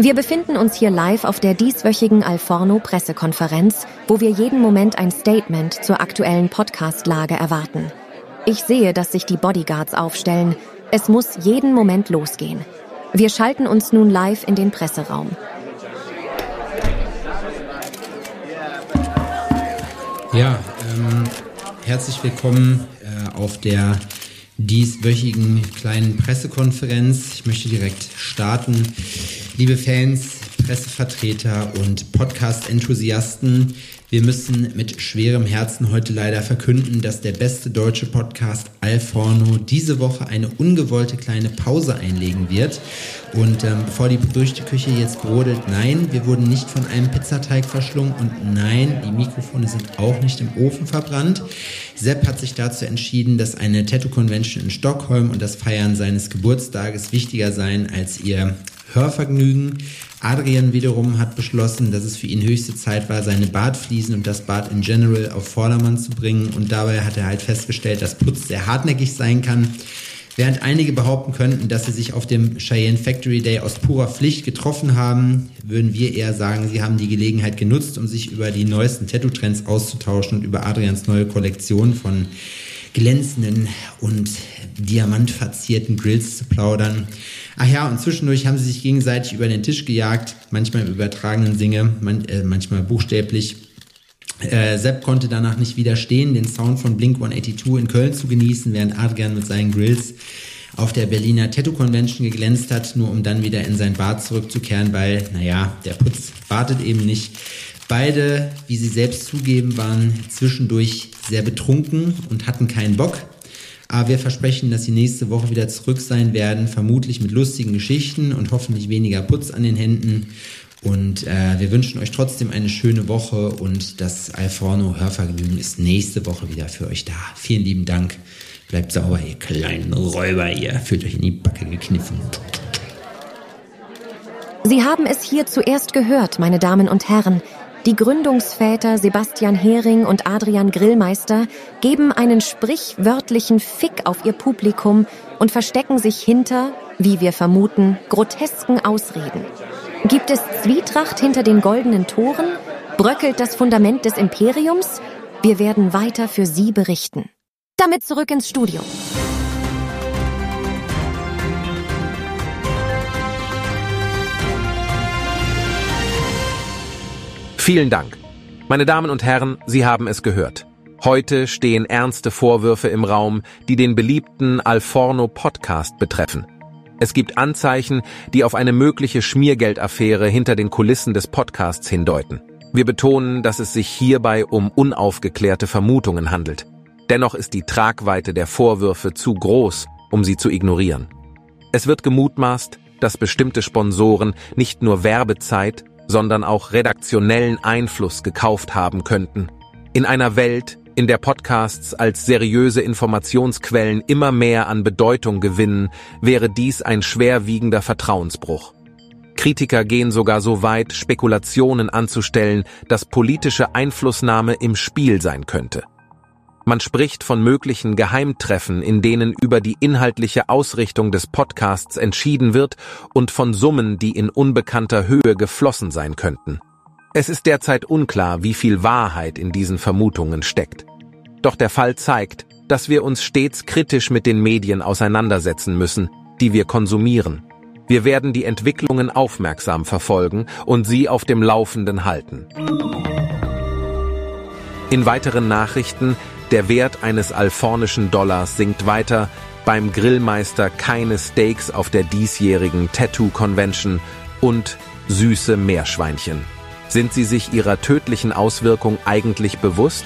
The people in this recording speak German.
Wir befinden uns hier live auf der dieswöchigen Alforno-Pressekonferenz, wo wir jeden Moment ein Statement zur aktuellen Podcast-Lage erwarten. Ich sehe, dass sich die Bodyguards aufstellen. Es muss jeden Moment losgehen. Wir schalten uns nun live in den Presseraum. Ja, ähm, herzlich willkommen äh, auf der dieswöchigen kleinen Pressekonferenz. Ich möchte direkt starten. Liebe Fans, Pressevertreter und Podcast-Enthusiasten, wir müssen mit schwerem Herzen heute leider verkünden, dass der beste deutsche Podcast Alforno diese Woche eine ungewollte kleine Pause einlegen wird. Und ähm, bevor die Gerüchteküche jetzt brodelt, nein, wir wurden nicht von einem Pizzateig verschlungen und nein, die Mikrofone sind auch nicht im Ofen verbrannt. Sepp hat sich dazu entschieden, dass eine Tattoo-Convention in Stockholm und das Feiern seines Geburtstages wichtiger seien als ihr Hörvergnügen. Adrian wiederum hat beschlossen, dass es für ihn höchste Zeit war, seine Bartfliesen und das Bad in general auf Vordermann zu bringen. Und dabei hat er halt festgestellt, dass Putz sehr hartnäckig sein kann. Während einige behaupten könnten, dass sie sich auf dem Cheyenne Factory Day aus purer Pflicht getroffen haben, würden wir eher sagen, sie haben die Gelegenheit genutzt, um sich über die neuesten Tattoo-Trends auszutauschen und über Adrians neue Kollektion von glänzenden und diamantverzierten Grills zu plaudern. Ach ja, und zwischendurch haben sie sich gegenseitig über den Tisch gejagt, manchmal im übertragenen Sinne, man, äh, manchmal buchstäblich. Äh, Sepp konnte danach nicht widerstehen, den Sound von Blink 182 in Köln zu genießen, während Adrian mit seinen Grills auf der Berliner Tattoo Convention geglänzt hat, nur um dann wieder in sein Bad zurückzukehren, weil, naja, der Putz wartet eben nicht. Beide, wie sie selbst zugeben, waren zwischendurch sehr betrunken und hatten keinen Bock. Aber wir versprechen, dass sie nächste Woche wieder zurück sein werden, vermutlich mit lustigen Geschichten und hoffentlich weniger Putz an den Händen. Und äh, wir wünschen euch trotzdem eine schöne Woche und das Alforno Hörvergnügen ist nächste Woche wieder für euch da. Vielen lieben Dank. Bleibt sauber, ihr kleinen Räuber, ihr fühlt euch in die Backe gekniffen. Sie haben es hier zuerst gehört, meine Damen und Herren. Die Gründungsväter Sebastian Hering und Adrian Grillmeister geben einen sprichwörtlichen Fick auf ihr Publikum und verstecken sich hinter, wie wir vermuten, grotesken Ausreden. Gibt es Zwietracht hinter den goldenen Toren? Bröckelt das Fundament des Imperiums? Wir werden weiter für Sie berichten. Damit zurück ins Studio. Vielen Dank. Meine Damen und Herren, Sie haben es gehört. Heute stehen ernste Vorwürfe im Raum, die den beliebten Alforno Podcast betreffen. Es gibt Anzeichen, die auf eine mögliche Schmiergeldaffäre hinter den Kulissen des Podcasts hindeuten. Wir betonen, dass es sich hierbei um unaufgeklärte Vermutungen handelt. Dennoch ist die Tragweite der Vorwürfe zu groß, um sie zu ignorieren. Es wird gemutmaßt, dass bestimmte Sponsoren nicht nur Werbezeit, sondern auch redaktionellen Einfluss gekauft haben könnten. In einer Welt, in der Podcasts als seriöse Informationsquellen immer mehr an Bedeutung gewinnen, wäre dies ein schwerwiegender Vertrauensbruch. Kritiker gehen sogar so weit, Spekulationen anzustellen, dass politische Einflussnahme im Spiel sein könnte. Man spricht von möglichen Geheimtreffen, in denen über die inhaltliche Ausrichtung des Podcasts entschieden wird und von Summen, die in unbekannter Höhe geflossen sein könnten. Es ist derzeit unklar, wie viel Wahrheit in diesen Vermutungen steckt. Doch der Fall zeigt, dass wir uns stets kritisch mit den Medien auseinandersetzen müssen, die wir konsumieren. Wir werden die Entwicklungen aufmerksam verfolgen und sie auf dem Laufenden halten. In weiteren Nachrichten der Wert eines alfornischen Dollars sinkt weiter, beim Grillmeister keine Steaks auf der diesjährigen Tattoo Convention und süße Meerschweinchen. Sind Sie sich ihrer tödlichen Auswirkung eigentlich bewusst?